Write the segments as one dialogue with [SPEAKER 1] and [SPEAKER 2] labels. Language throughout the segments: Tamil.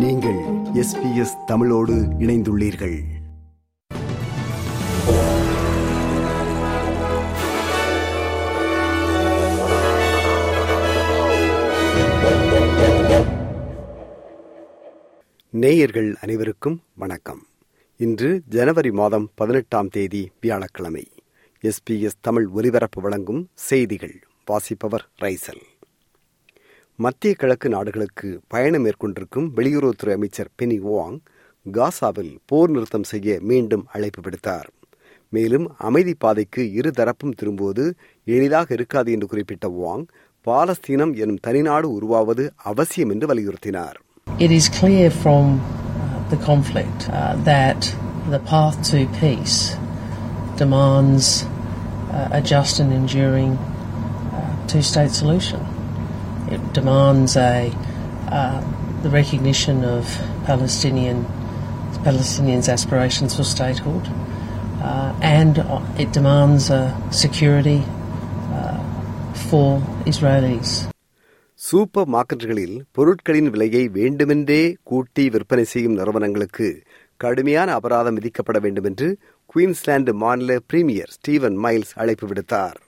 [SPEAKER 1] நீங்கள் எஸ்பிஎஸ் தமிழோடு இணைந்துள்ளீர்கள். நேயர்கள் அனைவருக்கும் வணக்கம். இன்று ஜனவரி மாதம் பதினெட்டாம் தேதி வியாழக்கிழமை. எஸ்பிஎஸ் தமிழ் ஒலிபரப்பு வழங்கும் செய்திகள். வாசிப்பவர் ரைசல். மத்திய கிழக்கு நாடுகளுக்கு பயணம் மேற்கொண்டிருக்கும் வெளியுறவுத்துறை அமைச்சர் பெனி ஓவாங் காசாவில் போர் நிறுத்தம் செய்ய மீண்டும் அழைப்பு விடுத்தார் மேலும் அமைதி பாதைக்கு இரு தரப்பும் திரும்புவது எளிதாக இருக்காது என்று குறிப்பிட்ட வாங் பாலஸ்தீனம் எனும் தனிநாடு உருவாவது அவசியம் என்று வலியுறுத்தினார்
[SPEAKER 2] It is clear from uh, the conflict uh, that the path to peace demands uh, a just and enduring uh, two state solution. Demands a, uh, the recognition of Palestinian Palestinians' aspirations for statehood, uh, and it demands uh, security uh, for Israelis.
[SPEAKER 1] Super மார்க்கெட்டுகளில் பொருட்களின் விலையை வேண்டுமென்றே கூட்டி விற்பனை செய்யும் நிறுவனங்களுக்கு கடுமையான அபராதம் விதிக்கப்பட வேண்டும் என்று குயின்ஸ்லாந்து மாநில பிரீமியர் ஸ்டீவன் மைல்ஸ் அழைப்பு விடுத்தார்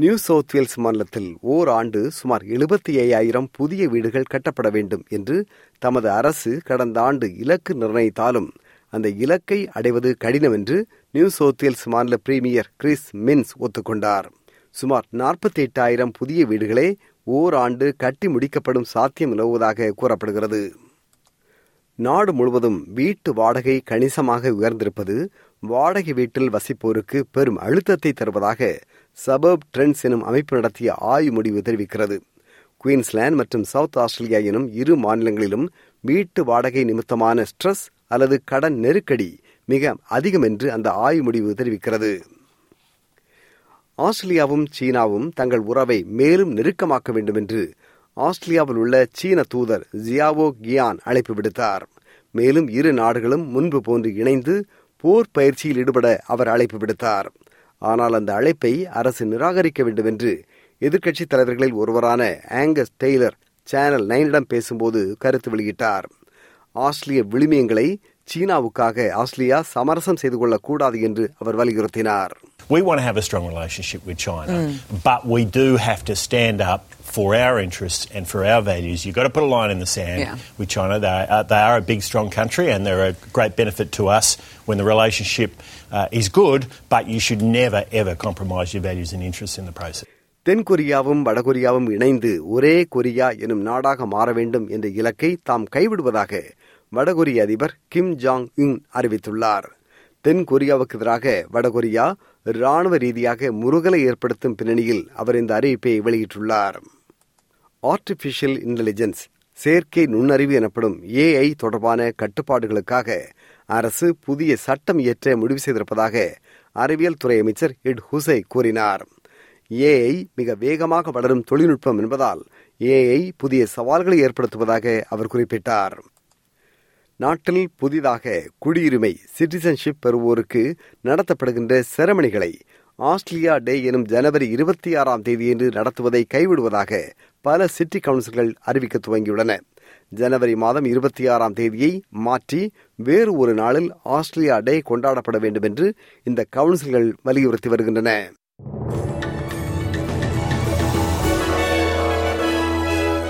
[SPEAKER 1] நியூ சவுத் வேல்ஸ் மாநிலத்தில் ஓர் ஆண்டு சுமார் எழுபத்தி ஐயாயிரம் புதிய வீடுகள் கட்டப்பட வேண்டும் என்று தமது அரசு கடந்த ஆண்டு இலக்கு நிர்ணயித்தாலும் அந்த இலக்கை அடைவது கடினம் என்று நியூ சவுத் வேல்ஸ் மாநில பிரீமியர் கிறிஸ் மின்ஸ் ஒத்துக்கொண்டார். சுமார் நாற்பத்தி எட்டாயிரம் புதிய வீடுகளே ஓராண்டு கட்டி முடிக்கப்படும் சாத்தியம் நிலவுவதாக கூறப்படுகிறது. நாடு முழுவதும் வீட்டு வாடகை கணிசமாக உயர்ந்திருப்பது வாடகை வீட்டில் வசிப்போருக்கு பெரும் அழுத்தத்தை தருவதாக சபர்ப் ட்ரெண்ட்ஸ் எனும் அமைப்பு நடத்திய ஆய்வு முடிவு தெரிவிக்கிறது. குயின்ஸ்லாந்து மற்றும் சவுத் ஆஸ்திரேலியா எனும் இரு மாநிலங்களிலும் வீட்டு வாடகை நிமித்தமான ஸ்ட்ரெஸ் அல்லது கடன் நெருக்கடி மிக அதிகம் என்று அந்த ஆய்வு முடிவு தெரிவிக்கிறது. ஆஸ்திரேலியாவும் சீனாவும் தங்கள் உறவை மேலும் நெருக்கமாக்க வேண்டும் என்று ஆஸ்திரேலியாவில் உள்ள சீன தூதர் ஜியாவோ கியான் அழைப்பு விடுத்தார். மேலும் இரு நாடுகளும் முன்பு போன்று இணைந்து போர் பயிற்சியில் ஈடுபட அவர் அழைப்பு விடுத்தார். ஆனால் அந்த அழைப்பை அரசு நிராகரிக்க வேண்டும் என்று எதிர்க்கட்சித் தலைவர்களில் ஒருவரான ஆங்கஸ் டெய்லர் சேனல் நைனிடம் பேசும்போது கருத்து வெளியிட்டார். ஆஸ்திரேலிய விழுமியங்களை சீனாவுக்காக ஆஸ்திரேலியா சமரசம் செய்து கொள்ளக்கூடாது என்று அவர் வலியுறுத்தினார்.
[SPEAKER 3] We want to have a strong relationship with China, but we do have to stand up for our interests and for our values. You've got to put a line in the sand
[SPEAKER 4] Yeah.
[SPEAKER 3] with China. They are, they are a big, strong country and they're a great benefit to us when the relationship uh, is good, but you should never, ever compromise your values and interests in the process.
[SPEAKER 1] தென்கொரியாவும் வடகொரியாவும் இணைந்து ஒரே கொரியா எனும் நாடாக மாற வேண்டும் என்ற இலக்கை தாம் கைவிடுவதாக வடகொரிய அதிபர் கிம் ஜாங் உன் அறிவித்துள்ளார் தென் கொரியாவுக்கு எதிராக வடகொரியா ராணுவ ரீதியாக முருகலை ஏற்படுத்தும் பின்னணியில் அவர் இந்த அறிவிப்பை வெளியிட்டுள்ளார். ஆர்டிபிஷியல் இன்டெலிஜென்ஸ் செயற்கை நுண்ணறிவு எனப்படும் ஏஐ தொடர்பான கட்டுப்பாடுகளுக்காக அரசு புதிய சட்டம் இயற்ற முடிவு செய்திருப்பதாக அறிவியல் துறை அமைச்சர் இட் ஹுசை கூறினார். ஏஐ மிக வேகமாக வளரும் தொழில்நுட்பம் என்பதால் ஏஐ புதிய சவால்களை ஏற்படுத்துவதாக அவர் குறிப்பிட்டார். நாட்டில் புதிதாக குடியுரிமை சிட்டிசன்ஷிப் பெறுவோருக்கு நடத்தப்படுகின்ற செரமணிகளை ஆஸ்திரேலியா டே எனும் ஜனவரி இருபத்தி ஆறாம் தேதியன்று நடத்துவதை கைவிடுவதாக பல சிட்டி கவுன்சில்கள் அறிவிக்க துவங்கியுள்ளன. ஜனவரி மாதம் இருபத்தி ஆறாம் தேதியை மாற்றி வேறு ஒரு நாளில் ஆஸ்திரேலியா டே கொண்டாடப்பட வேண்டும் என்று இந்த கவுன்சில்கள் வலியுறுத்தி வருகின்றன.